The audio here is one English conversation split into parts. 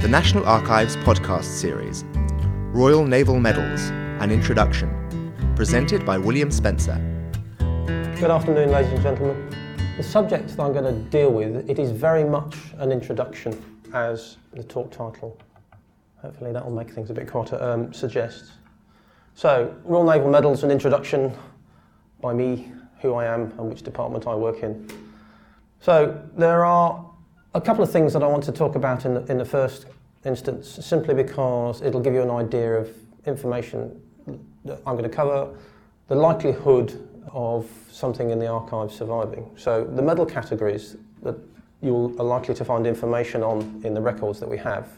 the National Archives podcast series, Royal Naval Medals An Introduction, presented by William Spencer. Good afternoon, ladies and gentlemen. The subject that I'm going to deal with, it is very much an introduction, as the talk title, hopefully that will make things a bit quieter, um, suggests. So, Royal Naval Medals, an introduction by me, who I am, and which department I work in. So, there are a couple of things that I want to talk about in the, in the first instance, simply because it'll give you an idea of information that I'm going to cover, the likelihood of something in the archive surviving. So the medal categories that you are likely to find information on in the records that we have.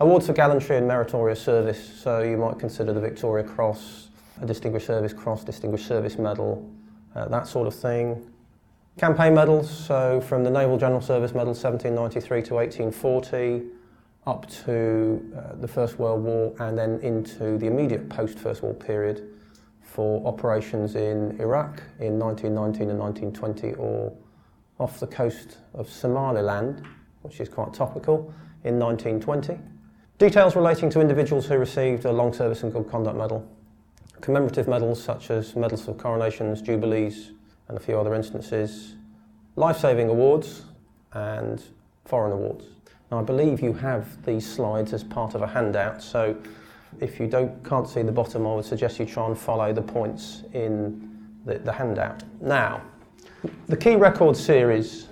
Awards for gallantry and meritorious service, so you might consider the Victoria Cross, a Distinguished Service Cross, Distinguished Service Medal, uh, that sort of thing. Campaign medals, so from the Naval General Service Medal 1793 to 1840, up to uh, the First World War, and then into the immediate post First War period for operations in Iraq in 1919 and 1920, or off the coast of Somaliland, which is quite topical, in 1920. Details relating to individuals who received a Long Service and Good Conduct Medal. Commemorative medals such as medals of coronations, jubilees, and a few other instances, life saving awards, and foreign awards. Now, I believe you have these slides as part of a handout, so if you don't, can't see the bottom, I would suggest you try and follow the points in the, the handout. Now, the key record series,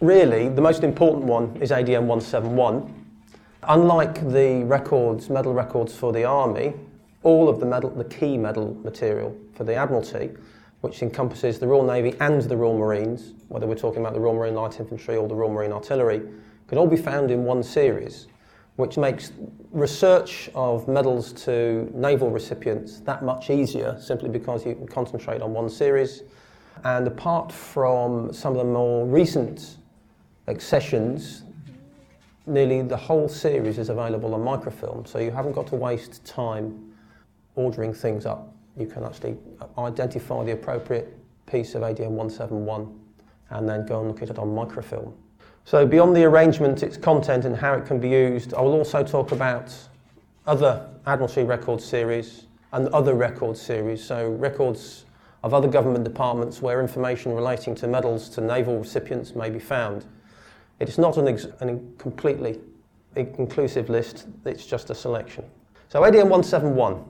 really, the most important one is ADM 171. Unlike the records, medal records for the Army, all of the, medal, the key medal material for the Admiralty which encompasses the Royal Navy and the Royal Marines, whether we're talking about the Royal Marine Light Infantry or the Royal Marine Artillery, can all be found in one series, which makes research of medals to naval recipients that much easier simply because you can concentrate on one series. And apart from some of the more recent accessions, nearly the whole series is available on microfilm, so you haven't got to waste time ordering things up you can actually identify the appropriate piece of ADM 171 and then go and look at it on microfilm. So beyond the arrangement, its content and how it can be used, I will also talk about other Admiralty records series and other records series, so records of other government departments where information relating to medals to naval recipients may be found. It is not an, ex- an completely inclusive list, it's just a selection. So ADM 171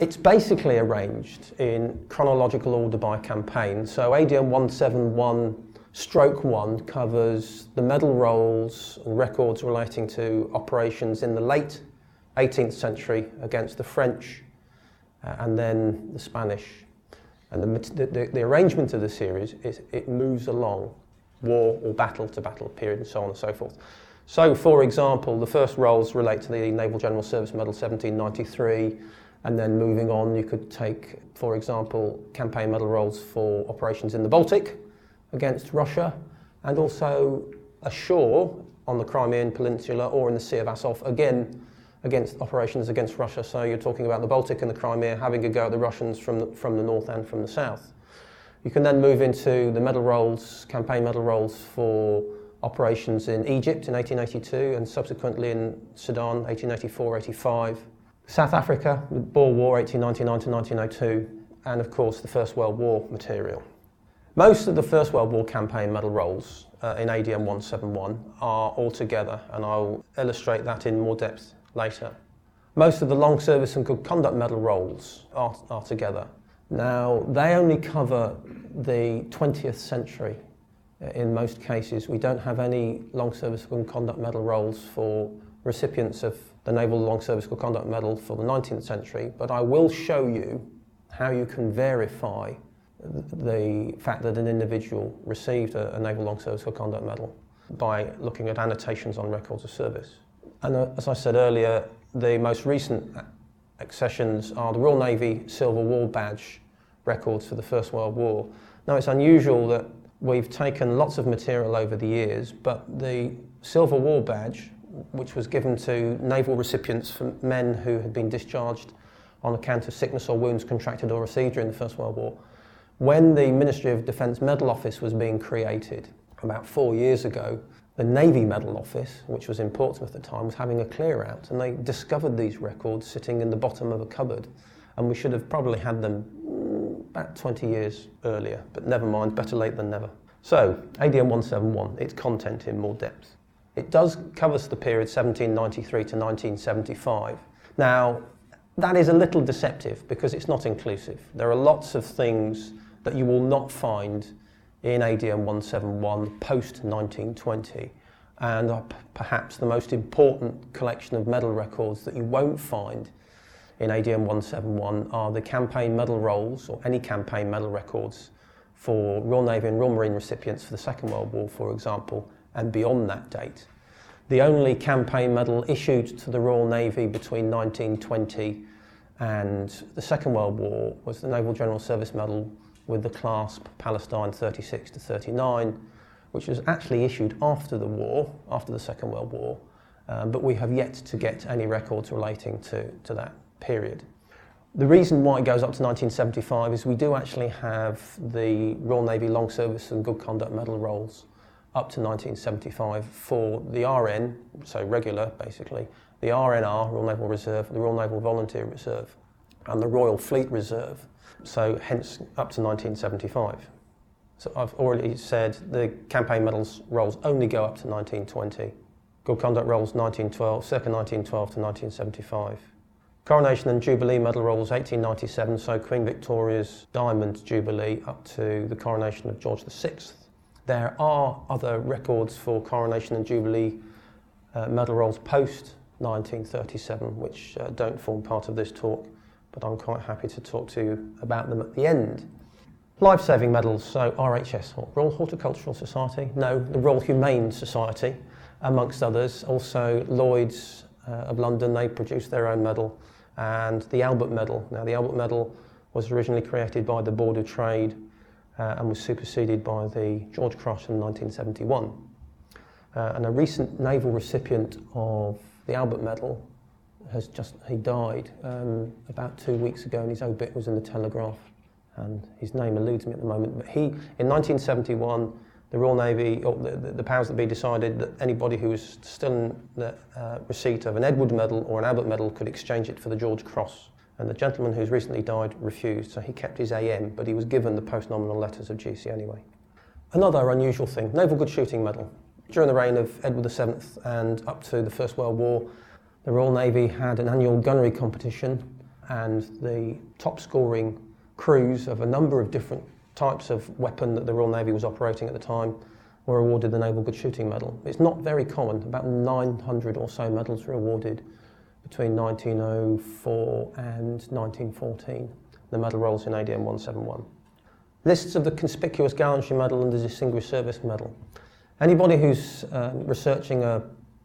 it's basically arranged in chronological order by campaign. So ADM 171 stroke 1 covers the medal rolls and records relating to operations in the late 18th century against the French uh, and then the Spanish. And the, the, the, arrangement of the series is it moves along war or battle to battle period and so on and so forth. So, for example, the first rolls relate to the Naval General Service Medal 1793 and then moving on, you could take, for example, campaign medal rolls for operations in the Baltic against Russia, and also ashore on the Crimean Peninsula or in the Sea of Azov, again against operations against Russia. So you're talking about the Baltic and the Crimea having a go at the Russians from the, from the north and from the south. You can then move into the medal rolls, campaign medal rolls for operations in Egypt in 1882 and subsequently in Sudan 1884 85 South Africa, the Boer War 1899 to 1902, and of course the First World War material. Most of the First World War campaign medal rolls uh, in ADM 171 are all together, and I'll illustrate that in more depth later. Most of the Long Service and Good Conduct medal rolls are, are together. Now, they only cover the 20th century in most cases. We don't have any Long Service and Good Conduct medal rolls for recipients of the Naval Long Service Good Conduct Medal for the 19th century, but I will show you how you can verify the fact that an individual received a, a Naval Long Service Good Conduct Medal by looking at annotations on records of service. And uh, as I said earlier, the most recent accessions are the Royal Navy Silver War Badge records for the First World War. Now, it's unusual that we've taken lots of material over the years, but the Silver War Badge which was given to naval recipients for men who had been discharged on account of sickness or wounds contracted or received during the First World War. When the Ministry of Defence Medal Office was being created about four years ago, the Navy Medal Office, which was in Portsmouth at the time, was having a clear out and they discovered these records sitting in the bottom of a cupboard. And we should have probably had them about 20 years earlier, but never mind, better late than never. So, ADM 171, its content in more depth. It does cover the period 1793 to 1975. Now, that is a little deceptive because it's not inclusive. There are lots of things that you will not find in ADM 171 post 1920 and are p- perhaps the most important collection of medal records that you won't find in ADM 171 are the campaign medal rolls or any campaign medal records for Royal Navy and Royal Marine recipients for the Second World War, for example, and beyond that date. The only campaign medal issued to the Royal Navy between 1920 and the Second World War was the Naval General Service Medal with the clasp Palestine 36 to 39, which was actually issued after the war, after the Second World War, um, but we have yet to get any records relating to, to that period. The reason why it goes up to 1975 is we do actually have the Royal Navy Long Service and Good Conduct Medal rolls up to 1975 for the RN, so regular basically, the RNR, Royal Naval Reserve, the Royal Naval Volunteer Reserve, and the Royal Fleet Reserve. So hence up to 1975. So I've already said the campaign medals rolls only go up to 1920. Good conduct rolls 1912, circa 1912 to 1975. Coronation and Jubilee medal rolls 1897, so Queen Victoria's Diamond Jubilee up to the coronation of George VI. There are other records for Coronation and Jubilee uh, medal rolls post 1937, which uh, don't form part of this talk, but I'm quite happy to talk to you about them at the end. Life saving medals, so RHS, Royal Horticultural Society, no, the Royal Humane Society, amongst others. Also, Lloyd's uh, of London, they produced their own medal, and the Albert Medal. Now, the Albert Medal was originally created by the Board of Trade uh, and was superseded by the George Cross in 1971. Uh, and a recent naval recipient of the Albert Medal has just, he died um, about two weeks ago and his obit was in the Telegraph and his name eludes me at the moment. But he, in 1971, the Royal Navy, or the, the, powers that be decided that anybody who was still in the uh, receipt of an Edward Medal or an Albert Medal could exchange it for the George Cross. And the gentleman who's recently died refused, so he kept his AM, but he was given the post-nominal letters of GC anyway. Another unusual thing, Naval Good Shooting Medal. During the reign of Edward VII and up to the First World War, the Royal Navy had an annual gunnery competition, and the top scoring crews of a number of different types of weapon that the Royal Navy was operating at the time were awarded the Naval Good Shooting Medal. It's not very common, about 900 or so medals were awarded between 1904 and 1914. The medal rolls in ADM 171. Lists of the Conspicuous Gallantry Medal and the Distinguished Service Medal. Anybody who's um, researching a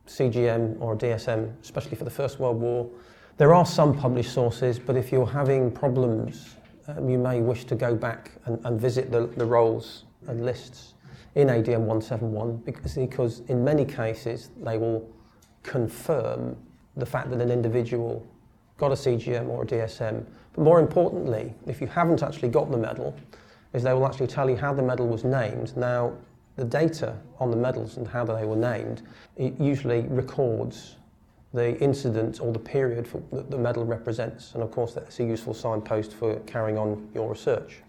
CGM or a DSM, especially for the First World War, there are some published sources, but if you're having problems, um, you may wish to go back and, and visit the, the rolls and lists in ADM 171 because, because in many cases they will confirm the fact that an individual got a CGM or a DSM. But more importantly, if you haven't actually got the medal, is they will actually tell you how the medal was named. Now, the data on the medals and how they were named, usually records the incident or the period that the medal represents. And of course, that's a useful signpost for carrying on your research.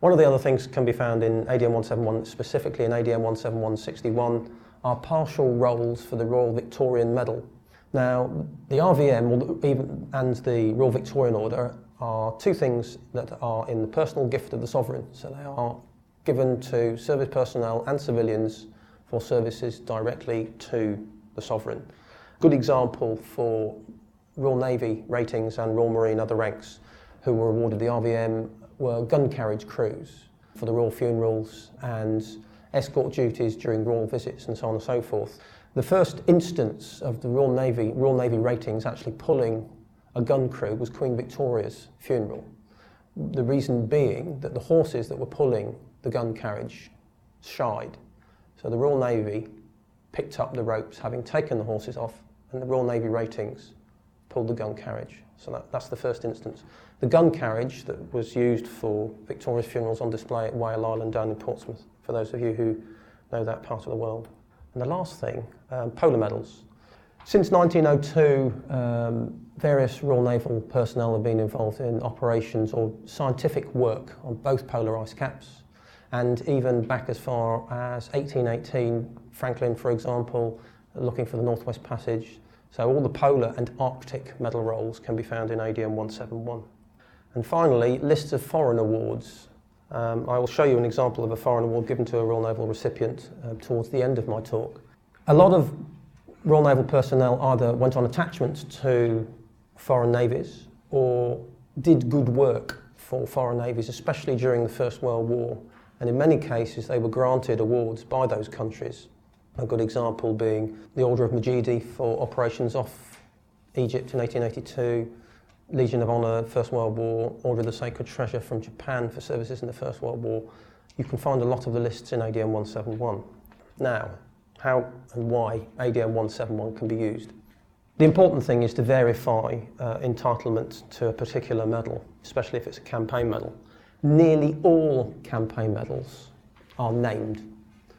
One of the other things can be found in ADM 171, specifically in ADM 17161, are partial rolls for the Royal Victorian Medal. Now, the RVM even, and the Royal Victorian Order are two things that are in the personal gift of the sovereign. So they are given to service personnel and civilians for services directly to the sovereign. Good example for Royal Navy ratings and Royal Marine other ranks who were awarded the RVM were gun carriage crews for the royal funerals and escort duties during royal visits and so on and so forth. The first instance of the Royal Navy, Royal Navy ratings actually pulling a gun crew was Queen Victoria's funeral. The reason being that the horses that were pulling the gun carriage shied. So the Royal Navy picked up the ropes, having taken the horses off, and the Royal Navy ratings pulled the gun carriage. So that, that's the first instance. The gun carriage that was used for Victoria's funerals on display at Whale Island down in Portsmouth, for those of you who know that part of the world. And the last thing, um, polar medals. Since 1902, um, various Royal Naval personnel have been involved in operations or scientific work on both polar ice caps. And even back as far as 1818, Franklin, for example, looking for the Northwest Passage. So all the polar and Arctic medal rolls can be found in ADM 171. And finally, lists of foreign awards. Um, I will show you an example of a foreign award given to a Royal Naval recipient uh, towards the end of my talk. A lot of Royal Naval personnel either went on attachment to foreign navies or did good work for foreign navies, especially during the First World War. And in many cases, they were granted awards by those countries. A good example being the Order of Medjidie for operations off Egypt in 1882, Legion of Honour, First World War, Order of the Sacred Treasure from Japan for services in the First World War. You can find a lot of the lists in ADM 171. Now, how and why ADM 171 can be used. The important thing is to verify uh, entitlement to a particular medal, especially if it's a campaign medal. Nearly all campaign medals are named,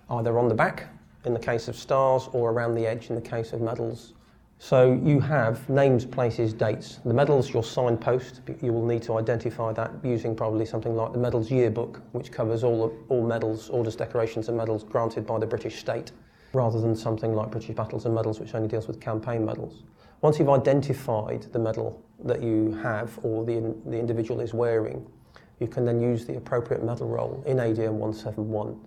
either on the back in the case of stars or around the edge in the case of medals. So you have names, places, dates. The medals, your signpost, you will need to identify that using probably something like the medals yearbook, which covers all, all medals, orders, decorations, and medals granted by the British state rather than something like British Battles and Medals, which only deals with campaign medals. Once you've identified the medal that you have or the, the individual is wearing, you can then use the appropriate medal roll in ADM 171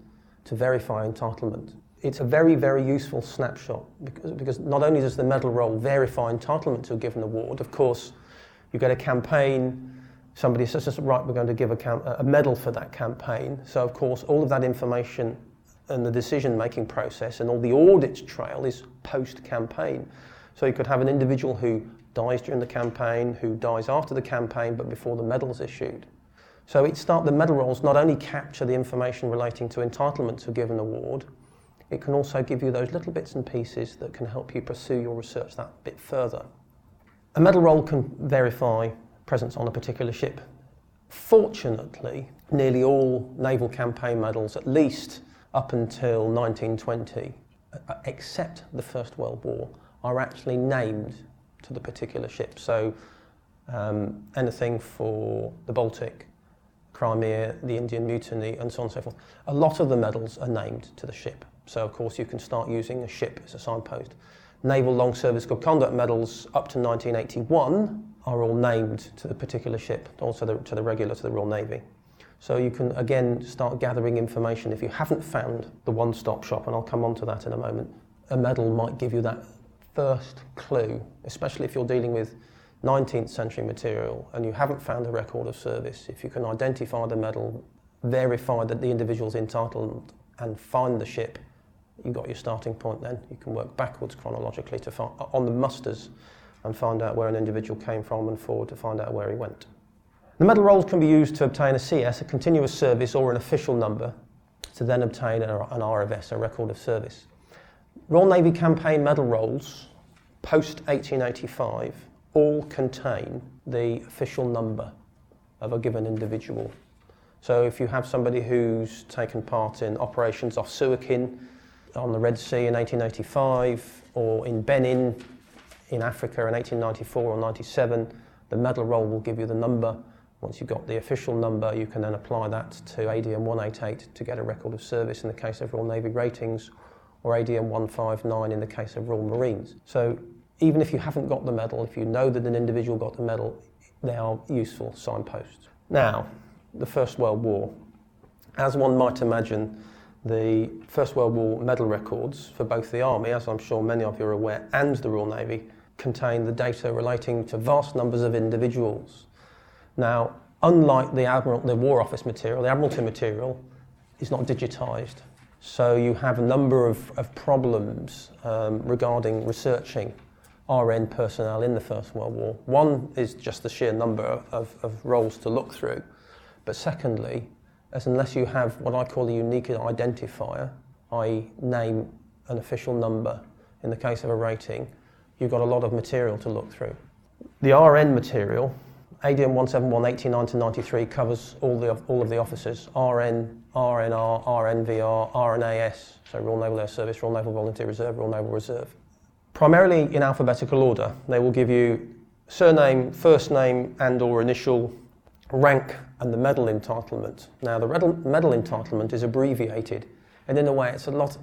to verify entitlement. It's a very, very useful snapshot because, because not only does the medal roll verify entitlement to a given award, of course, you get a campaign, somebody says, right, we're going to give a, cam- a medal for that campaign. So, of course, all of that information and the decision making process and all the audit trail is post campaign. So you could have an individual who dies during the campaign, who dies after the campaign, but before the medal is issued. So it start, the medal rolls not only capture the information relating to entitlement to a given award, it can also give you those little bits and pieces that can help you pursue your research that bit further. A medal roll can verify presence on a particular ship. Fortunately, nearly all naval campaign medals, at least up until 1920, uh, except the First World War, are actually named to the particular ship. So um, anything for the Baltic, Crimea, the Indian Mutiny, and so on and so forth. A lot of the medals are named to the ship. So, of course, you can start using a ship as a signpost. Naval Long Service Good Conduct medals up to 1981 are all named to the particular ship, also the, to the regular, to the Royal Navy. So you can again start gathering information. If you haven't found the one stop shop, and I'll come on to that in a moment, a medal might give you that first clue, especially if you're dealing with 19th century material and you haven't found a record of service. If you can identify the medal, verify that the individual's entitled, and find the ship, you've got your starting point then. You can work backwards chronologically to find, on the musters and find out where an individual came from and forward to find out where he went. The medal rolls can be used to obtain a CS, a continuous service, or an official number, to then obtain an RFS, a record of service. Royal Navy campaign medal rolls, post 1885, all contain the official number of a given individual. So if you have somebody who's taken part in operations off Suakin on the Red Sea in 1885, or in Benin in Africa in 1894 or 97, the medal roll will give you the number once you've got the official number, you can then apply that to ADM 188 to get a record of service in the case of Royal Navy ratings, or ADM 159 in the case of Royal Marines. So even if you haven't got the medal, if you know that an individual got the medal, they are useful signposts. Now, the First World War. As one might imagine, the First World War medal records for both the Army, as I'm sure many of you are aware, and the Royal Navy contain the data relating to vast numbers of individuals now, unlike the, Admiral, the War Office material, the Admiralty material is not digitised. So you have a number of, of problems um, regarding researching RN personnel in the First World War. One is just the sheer number of, of rolls to look through. But secondly, as unless you have what I call a unique identifier, i.e., name an official number in the case of a rating, you've got a lot of material to look through. The RN material ADM 171 89 to 93 covers all, the, all of the officers RN, RNR, RNVR, RNAS, so Royal Naval Air Service, Royal Naval Volunteer Reserve, Royal Naval Reserve. Primarily in alphabetical order, they will give you surname, first name, and or initial, rank, and the medal entitlement. Now, the medal entitlement is abbreviated, and in a way, it's a lot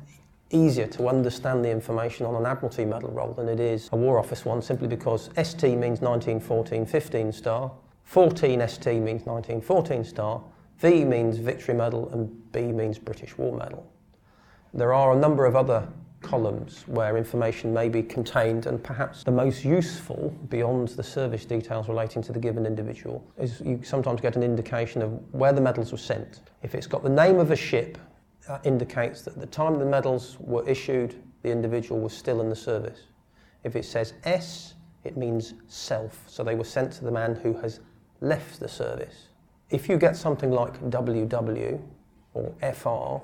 easier to understand the information on an Admiralty medal roll than it is a War Office one, simply because ST means 1914 15 star, 14 ST means 1914 star, V means Victory Medal, and B means British War Medal. There are a number of other columns where information may be contained, and perhaps the most useful, beyond the service details relating to the given individual, is you sometimes get an indication of where the medals were sent. If it's got the name of a ship that indicates that at the time the medals were issued, the individual was still in the service. If it says S, it means self. So they were sent to the man who has left the service. If you get something like WW or FR,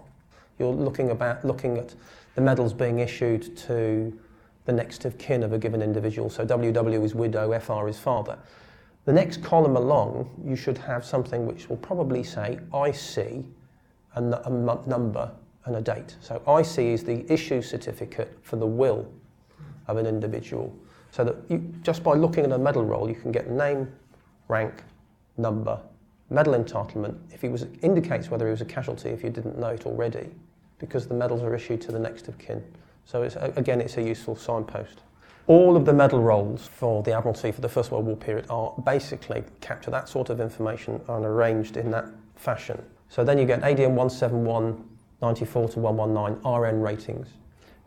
you're looking about looking at the medals being issued to the next of kin of a given individual. So WW is widow, FR is father. The next column along, you should have something which will probably say IC a, a number and a date. So IC is the issue certificate for the will of an individual. So that you, just by looking at a medal roll, you can get name, rank, number, medal entitlement. If he was indicates whether he was a casualty if you didn't know it already, because the medals are issued to the next of kin. So it's, again, it's a useful signpost. All of the medal rolls for the Admiralty for the First World War period are basically capture that sort of information and arranged in that fashion. So then you get ADM 171, 94 to 119 RN ratings.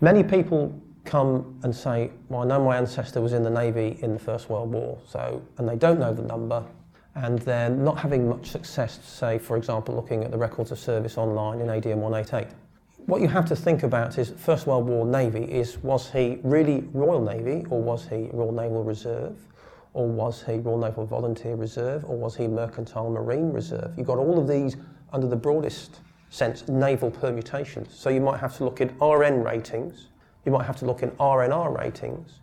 Many people come and say, Well, I know my ancestor was in the Navy in the First World War, so, and they don't know the number, and they're not having much success, say, for example, looking at the records of service online in ADM 188. What you have to think about is First World War Navy is was he really Royal Navy or was he Royal Naval Reserve? Or was he Royal Naval Volunteer Reserve? Or was he Mercantile Marine Reserve? You've got all of these under the broadest sense, naval permutations. So you might have to look in RN ratings, you might have to look in RNR ratings,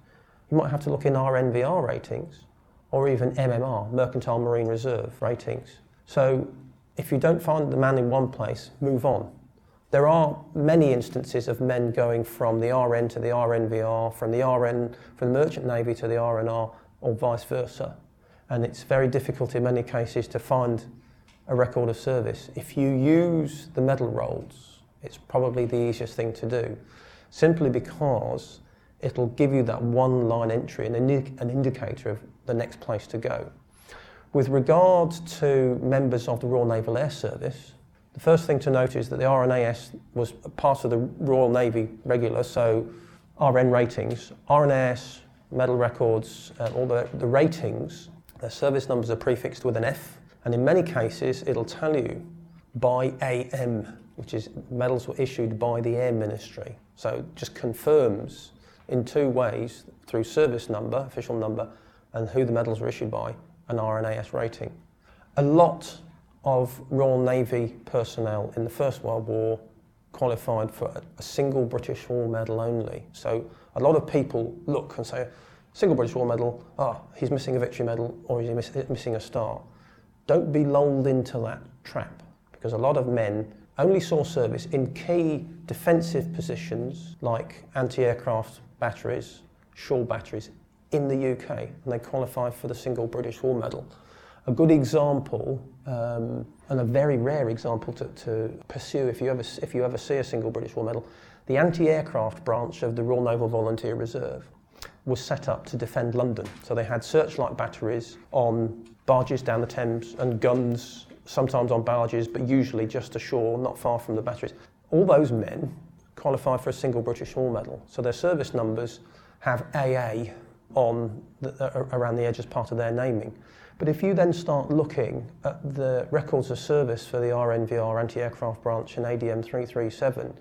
you might have to look in RNVR ratings, or even MMR, Mercantile Marine Reserve ratings. So if you don't find the man in one place, move on. There are many instances of men going from the RN to the RNVR, from the RN, from the Merchant Navy to the RNR, or vice versa. And it's very difficult in many cases to find a record of service. If you use the medal rolls, it's probably the easiest thing to do, simply because it'll give you that one line entry and an indicator of the next place to go. With regard to members of the Royal Naval Air Service, the first thing to note is that the RNAS was part of the Royal Navy regular, so RN ratings, RNAS, medal records, uh, all the, the ratings, their service numbers are prefixed with an F and in many cases, it'll tell you by AM, which is medals were issued by the Air Ministry. So it just confirms in two ways through service number, official number, and who the medals were issued by, an RNAS rating. A lot of Royal Navy personnel in the First World War qualified for a single British War Medal only. So a lot of people look and say, single British War Medal, ah, oh, he's missing a victory medal or he's missing a star. Don't be lulled into that trap because a lot of men only saw service in key defensive positions like anti aircraft batteries, shore batteries in the UK, and they qualify for the single British War Medal. A good example, um, and a very rare example to, to pursue if you, ever, if you ever see a single British War Medal, the anti aircraft branch of the Royal Naval Volunteer Reserve was set up to defend London. So they had searchlight batteries on barges down the Thames and guns, sometimes on barges, but usually just ashore, not far from the batteries. All those men qualify for a single British War Medal. So their service numbers have AA on the, uh, around the edge as part of their naming. But if you then start looking at the records of service for the RNVR anti-aircraft branch in ADM 337,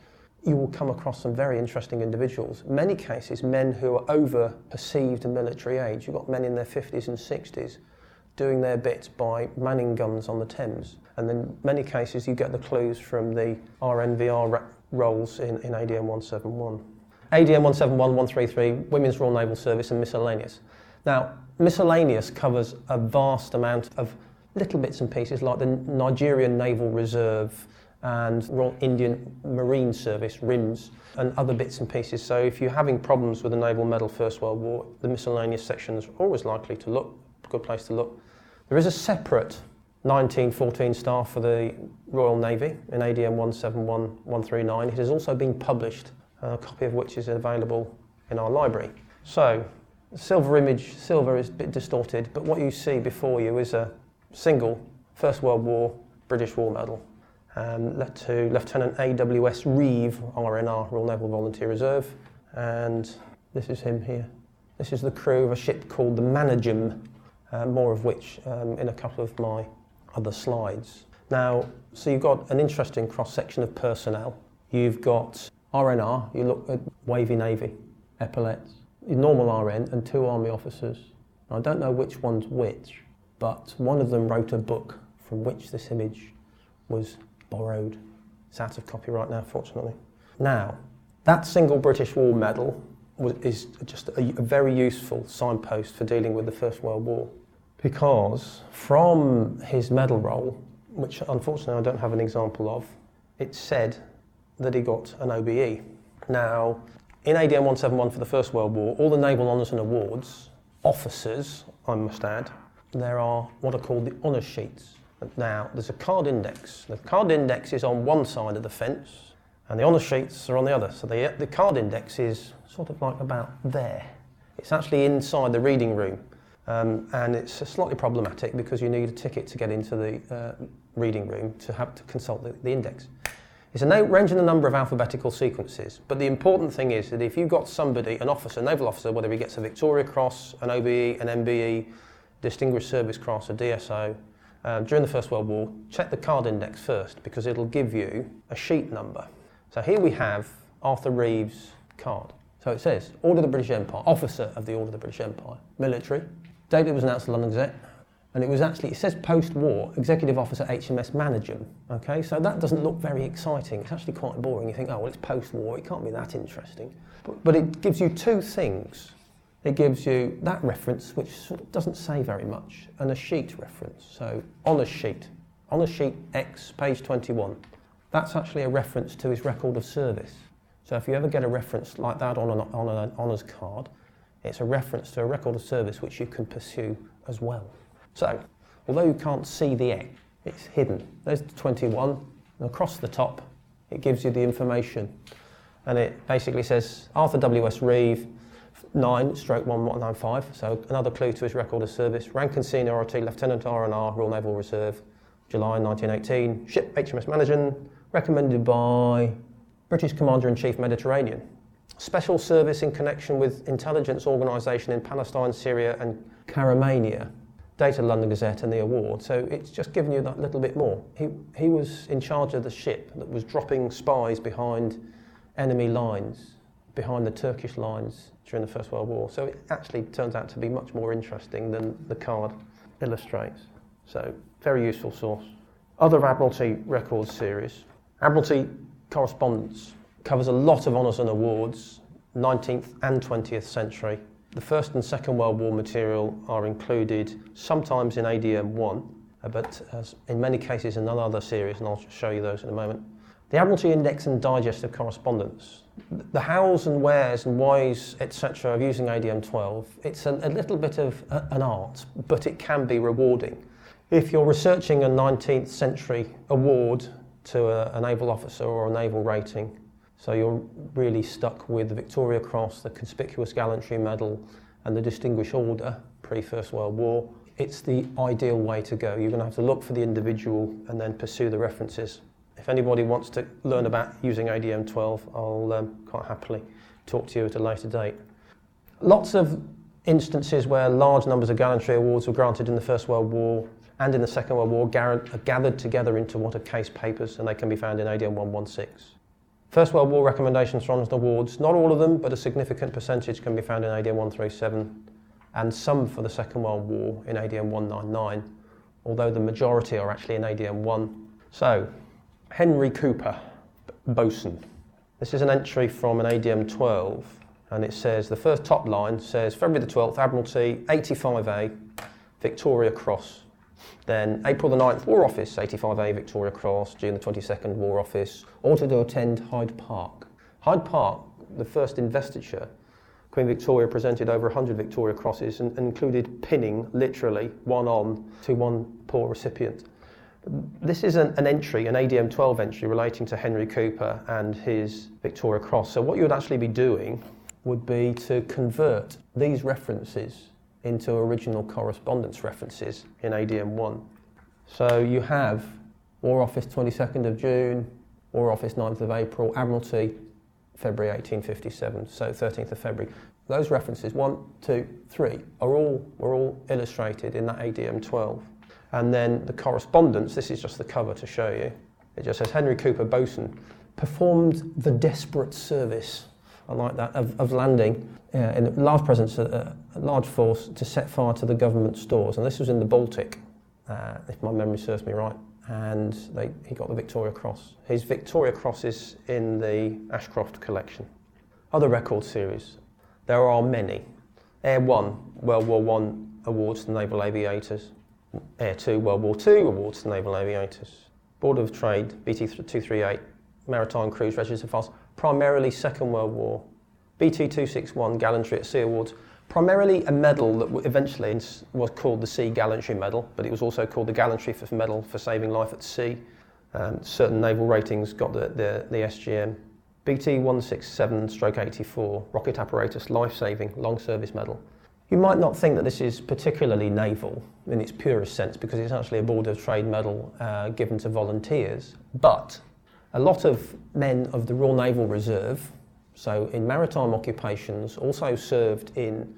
you will come across some very interesting individuals. Many cases, men who are over perceived military age. You've got men in their 50s and 60s doing their bit by manning guns on the Thames. And in many cases, you get the clues from the RNVR rolls in, in ADM 171. ADM 171, 133, Women's Royal Naval Service and miscellaneous. Now, miscellaneous covers a vast amount of little bits and pieces like the Nigerian Naval Reserve and Royal Indian Marine Service, RIMS, and other bits and pieces. So if you're having problems with the naval medal First World War, the miscellaneous section is always likely to look, good place to look. There is a separate 1914 star for the Royal Navy in ADM 171139. It has also been published, a copy of which is available in our library. So, silver image, silver is a bit distorted, but what you see before you is a single First World War British War Medal um, led to Lieutenant AWS Reeve, RNR, Royal Naval Volunteer Reserve, and this is him here. This is the crew of a ship called the Managem, uh, more of which um, in a couple of my other slides. Now, so you've got an interesting cross section of personnel. You've got RNR, you look at Wavy Navy, epaulets, normal RN, and two Army officers. I don't know which one's which, but one of them wrote a book from which this image was borrowed. It's out of copyright now, fortunately. Now, that single British War medal was, is just a, a very useful signpost for dealing with the First World War because from his medal roll, which unfortunately I don't have an example of, it said that he got an OBE. Now, in ADM 171 for the First World War, all the naval honours and awards, officers, I must add, there are what are called the honour sheets. Now, there's a card index. The card index is on one side of the fence, and the honour sheets are on the other. So the, the card index is sort of like about there. It's actually inside the reading room. Um, and it's slightly problematic because you need a ticket to get into the uh, reading room to have to consult the, the index. It's a range in the number of alphabetical sequences, but the important thing is that if you've got somebody, an officer, a naval officer, whether he gets a Victoria Cross, an OBE, an MBE, Distinguished Service Cross, a DSO, uh, during the First World War, check the card index first because it'll give you a sheet number. So here we have Arthur Reeve's card. So it says Order of the British Empire, Officer of the Order of the British Empire, Military, Date it was announced the London Gazette, and it was actually, it says post-war, Executive Officer HMS Managem, okay? So that doesn't look very exciting. It's actually quite boring. You think, oh, well, it's post-war. It can't be that interesting. But, but it gives you two things. It gives you that reference, which doesn't say very much, and a sheet reference. So on a sheet, on a sheet X, page 21, that's actually a reference to his record of service. So if you ever get a reference like that on an, on an honours card, it's a reference to a record of service which you can pursue as well. So, although you can't see the X, it's hidden. There's the 21, and across the top, it gives you the information. And it basically says Arthur W.S. Reeve, 9 stroke 1195, so another clue to his record of service. Rank and seniority, Lieutenant RNR, Royal Naval Reserve, July 1918. Ship HMS Managem, recommended by British Commander in Chief Mediterranean special service in connection with intelligence organisation in Palestine, Syria, and Karamania. Data London Gazette and the award. So it's just given you that little bit more. He, he was in charge of the ship that was dropping spies behind enemy lines, behind the Turkish lines during the First World War. So it actually turns out to be much more interesting than the card illustrates. So, very useful source. Other Admiralty Records series. Admiralty Correspondence covers a lot of honours and awards, 19th and 20th century. The First and Second World War material are included sometimes in ADM 1, uh, but in many cases in another series, and I'll show you those in a moment. The Admiralty Index and Digest of Correspondence. The hows and wheres and whys, etc., of using ADM 12, it's a, a little bit of a, an art, but it can be rewarding. If you're researching a 19th century award to a, a naval officer or a naval rating, so you're really stuck with the Victoria Cross, the Conspicuous Gallantry Medal, and the Distinguished Order pre First World War. It's the ideal way to go. You're going to have to look for the individual and then pursue the references. If anybody wants to learn about using ADM 12, I'll um, quite happily talk to you at a later date. Lots of instances where large numbers of gallantry awards were granted in the First World War and in the Second World War are gathered together into what are case papers, and they can be found in ADM 116. First World War recommendations from the awards, not all of them, but a significant percentage can be found in ADM 137 and some for the Second World War in ADM 199, although the majority are actually in ADM 1. So, Henry Cooper, bosun. This is an entry from an ADM 12, And it says, the first top line says February the 12th, Admiralty, 85A, Victoria Cross. Then April the 9th, War Office, 85A, Victoria Cross. June the 22nd, War Office. Order to attend Hyde Park. Hyde Park, the first investiture, Queen Victoria presented over 100 Victoria Crosses and, and included pinning, literally, one on to one poor recipient. This is an, an, entry, an ADM 12 entry relating to Henry Cooper and his Victoria Cross. So, what you would actually be doing would be to convert these references into original correspondence references in ADM 1. So, you have War Office 22nd of June, War Office 9th of April, Admiralty February 1857, so 13th of February. Those references, one, two, three, are all, were all illustrated in that ADM 12. And then the correspondence, this is just the cover to show you. It just says Henry Cooper Bosun performed the desperate service, I like that, of, of landing uh, in large presence, uh, a large force to set fire to the government stores. And this was in the Baltic, uh, if my memory serves me right. And they, he got the Victoria Cross. His Victoria Cross is in the Ashcroft collection. Other record series, there are many. Air 1, World War One awards to naval aviators. Air 2 World War II awards to naval aviators. Board of Trade, BT 238, Maritime Cruise Register Files, primarily Second World War. BT 261 Gallantry at Sea Awards, primarily a medal that eventually was called the Sea Gallantry Medal, but it was also called the Gallantry Medal for saving life at sea. Um, certain naval ratings got the, the, the SGM. BT 167 stroke 84, Rocket Apparatus Life Saving Long Service Medal. You might not think that this is particularly naval in its purest sense because it's actually a Board of Trade medal uh, given to volunteers, but a lot of men of the Royal Naval Reserve, so in maritime occupations, also served in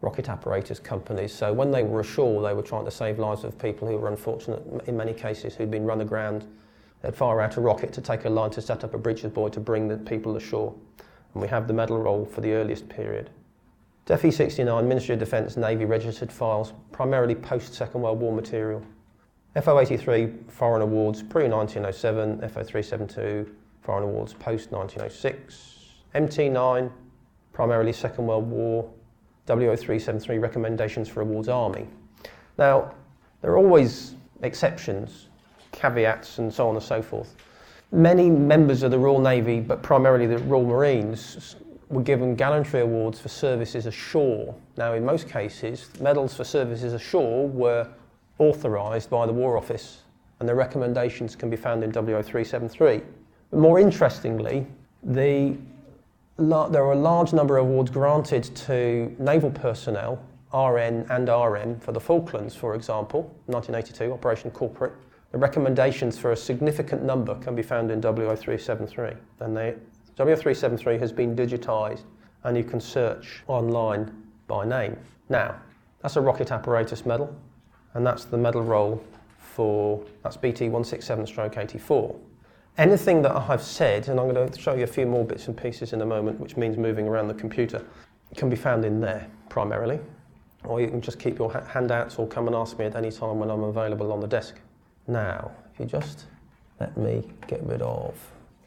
rocket apparatus companies. So when they were ashore, they were trying to save lives of people who were unfortunate, in many cases, who'd been run aground. They'd fire out a rocket to take a line to set up a breeches buoy to bring the people ashore. And we have the medal roll for the earliest period. DEFE 69, Ministry of Defence, Navy registered files, primarily post Second World War material. FO 83, Foreign Awards, pre 1907, FO 372, Foreign Awards, post 1906. MT9, primarily Second World War. WO 373, Recommendations for Awards Army. Now, there are always exceptions, caveats, and so on and so forth. Many members of the Royal Navy, but primarily the Royal Marines, were given gallantry awards for services ashore. Now, in most cases, medals for services ashore were authorised by the War Office, and the recommendations can be found in WO373. But more interestingly, the, there are a large number of awards granted to naval personnel, RN and RM, for the Falklands, for example, 1982, Operation Corporate. The recommendations for a significant number can be found in WO373, and they, W373 has been digitised and you can search online by name. Now, that's a rocket apparatus medal, and that's the medal roll for that's BT 167 stroke 84. Anything that I've said, and I'm going to show you a few more bits and pieces in a moment, which means moving around the computer, can be found in there primarily. Or you can just keep your handouts or come and ask me at any time when I'm available on the desk. Now, if you just let me get rid of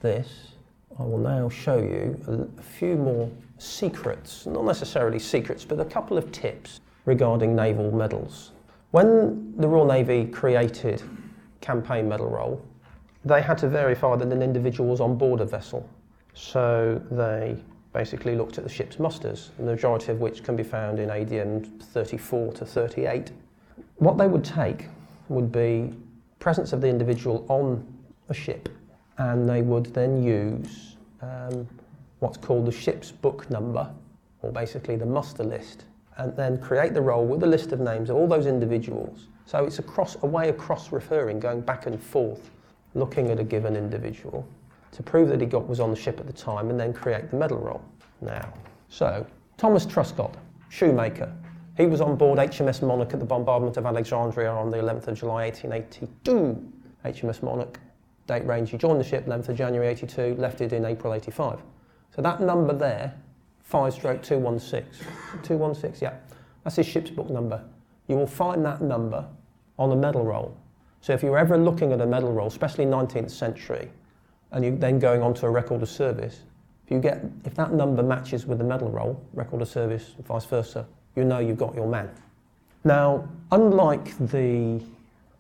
this. I will now show you a, a few more secrets, not necessarily secrets, but a couple of tips regarding naval medals. When the Royal Navy created campaign medal roll, they had to verify that an individual was on board a vessel. So they basically looked at the ship's musters, the majority of which can be found in ADM 34 to 38. What they would take would be presence of the individual on a ship and they would then use um, what's called the ship's book number, or basically the muster list, and then create the roll with a list of names of all those individuals. So it's a, a way of cross referring, going back and forth, looking at a given individual to prove that he got, was on the ship at the time and then create the medal roll. Now, so Thomas Truscott, shoemaker, he was on board HMS Monarch at the bombardment of Alexandria on the 11th of July 1882. HMS Monarch date range. He joined the ship 11th of January 82, left it in April 85. So that number there, 5 stroke 216, 216, yeah, that's his ship's book number. You will find that number on a medal roll. So if you're ever looking at a medal roll, especially 19th century, and you're then going on to a record of service, If you get if that number matches with the medal roll, record of service, vice versa, you know you've got your man. Now, unlike the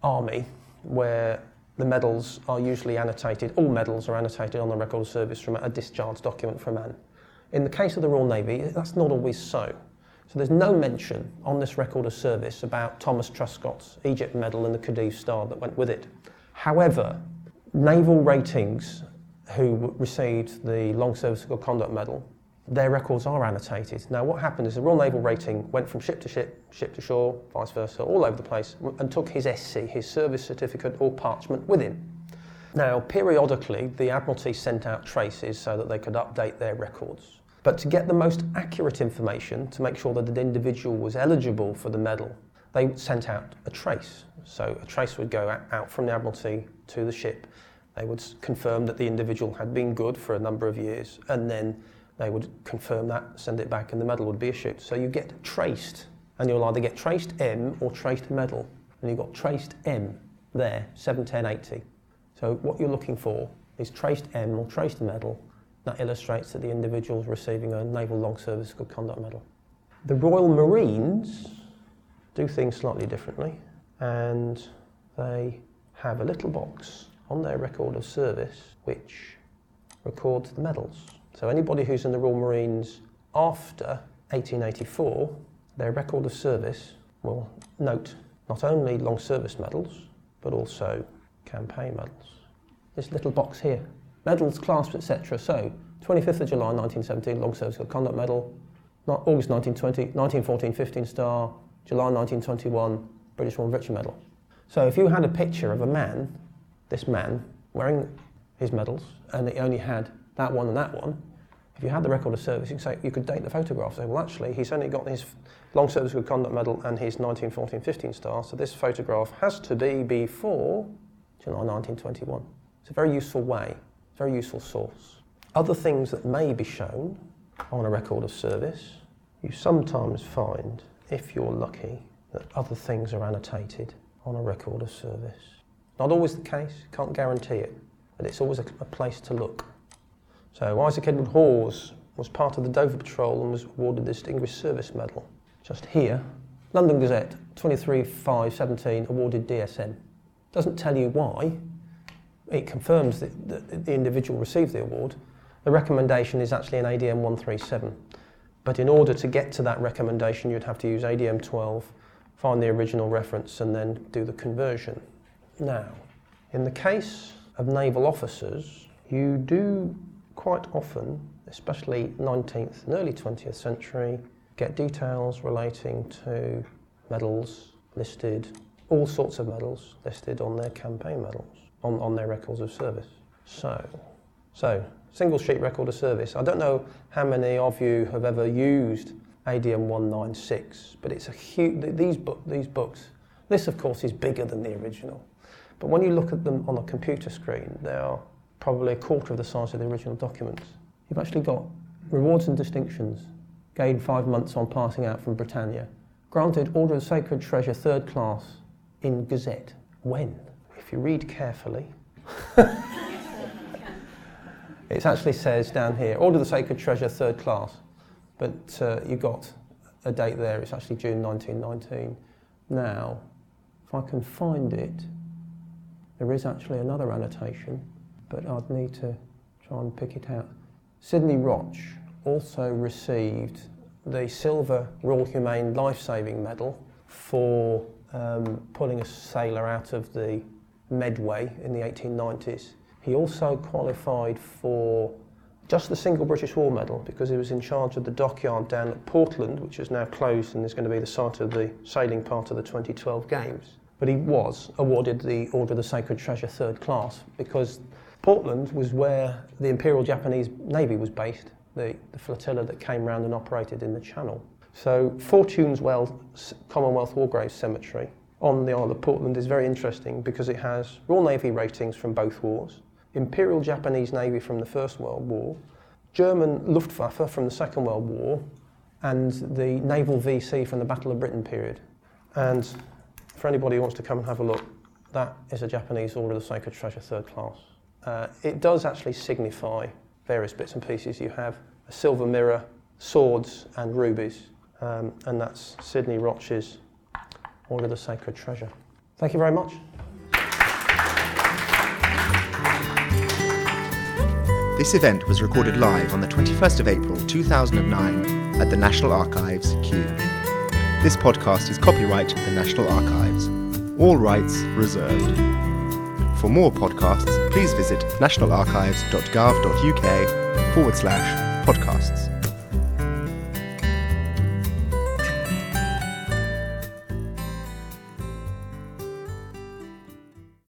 army, where the medals are usually annotated, all medals are annotated on the record of service from a discharge document for a man. In the case of the Royal Navy, that's not always so. So there's no mention on this record of service about Thomas Truscott's Egypt Medal and the Khedive Star that went with it. However, naval ratings who received the Long Service Conduct Medal, their records are annotated. Now, what happened is the Royal Naval rating went from ship to ship, ship to shore, vice versa, all over the place, and took his SC, his service certificate or parchment with him. Now, periodically, the Admiralty sent out traces so that they could update their records. But to get the most accurate information, to make sure that the individual was eligible for the medal, they sent out a trace. So a trace would go out from the Admiralty to the ship. They would confirm that the individual had been good for a number of years, and then they would confirm that, send it back, and the medal would be issued. So you get traced, and you'll either get traced M or traced medal. And you've got traced M there, 71080. So what you're looking for is traced M or traced medal that illustrates that the individual is receiving a Naval Long Service Good Conduct Medal. The Royal Marines do things slightly differently and they have a little box on their record of service which records the medals. So anybody who's in the Royal Marines after 1884, their record of service will note not only long service medals but also campaign medals. This little box here, medals, clasps, etc. So 25th of July 1917, Long Service Good Conduct Medal, August 1920, 1914 15 star, July 1921, British War Victory Medal. So if you had a picture of a man, this man, wearing his medals, and he only had that one and that one, if you had the record of service, you could, say, you could date the photograph. Say, well, actually, he's only got his Long Service Good Conduct Medal and his 1914 15 star, so this photograph has to be before July 1921. It's a very useful way, very useful source. Other things that may be shown on a record of service, you sometimes find, if you're lucky, that other things are annotated on a record of service. Not always the case, can't guarantee it, but it's always a, a place to look. So Isaac Edward Hawes was part of the Dover Patrol and was awarded the Distinguished Service Medal. Just here, London Gazette, 23-5-17, awarded DSM. Doesn't tell you why. It confirms that, the individual received the award. The recommendation is actually an ADM 137. But in order to get to that recommendation, you'd have to use ADM 12 find the original reference and then do the conversion. Now, in the case of naval officers, you do quite often, especially 19th and early 20th century, get details relating to medals listed, all sorts of medals listed on their campaign medals, on, on their records of service. So, so, single sheet record of service. I don't know how many of you have ever used ADM 196, but it's a huge, these, book, these books, this of course is bigger than the original, but when you look at them on a computer screen, they are probably a quarter of the size of the original documents. You've actually got rewards and distinctions, gained five months on passing out from Britannia, granted Order of Sacred Treasure third class in Gazette. When? If you read carefully, it actually says down here, Order the Sacred Treasure third class but uh, you got a date there, it's actually June 1919. Now, if I can find it, there is actually another annotation, but I'd need to try and pick it out. Sidney Roch also received the Silver Royal Humane Life Saving Medal for um, pulling a sailor out of the Medway in the 1890s. He also qualified for just the single British War Medal because he was in charge of the dockyard down at Portland, which is now closed and is going to be the site of the sailing part of the 2012 Games. But he was awarded the Order of the Sacred Treasure third class because Portland was where the Imperial Japanese Navy was based, the, the flotilla that came round and operated in the Channel. So Fortune's Well Commonwealth War Graves Cemetery on the Isle of Portland is very interesting because it has Royal Navy ratings from both wars, Imperial Japanese Navy from the First World War, German Luftwaffe from the Second World War, and the Naval VC from the Battle of Britain period. And for anybody who wants to come and have a look, that is a Japanese Order of the Sacred Treasure third class. Uh, it does actually signify various bits and pieces. You have a silver mirror, swords, and rubies, um, and that's Sidney Roch's Order the Sacred Treasure. Thank you very much. This event was recorded live on the 21st of April 2009 at the National Archives, Kew. This podcast is copyright the National Archives. All rights reserved. For more podcasts, please visit nationalarchives.gov.uk forward slash podcasts.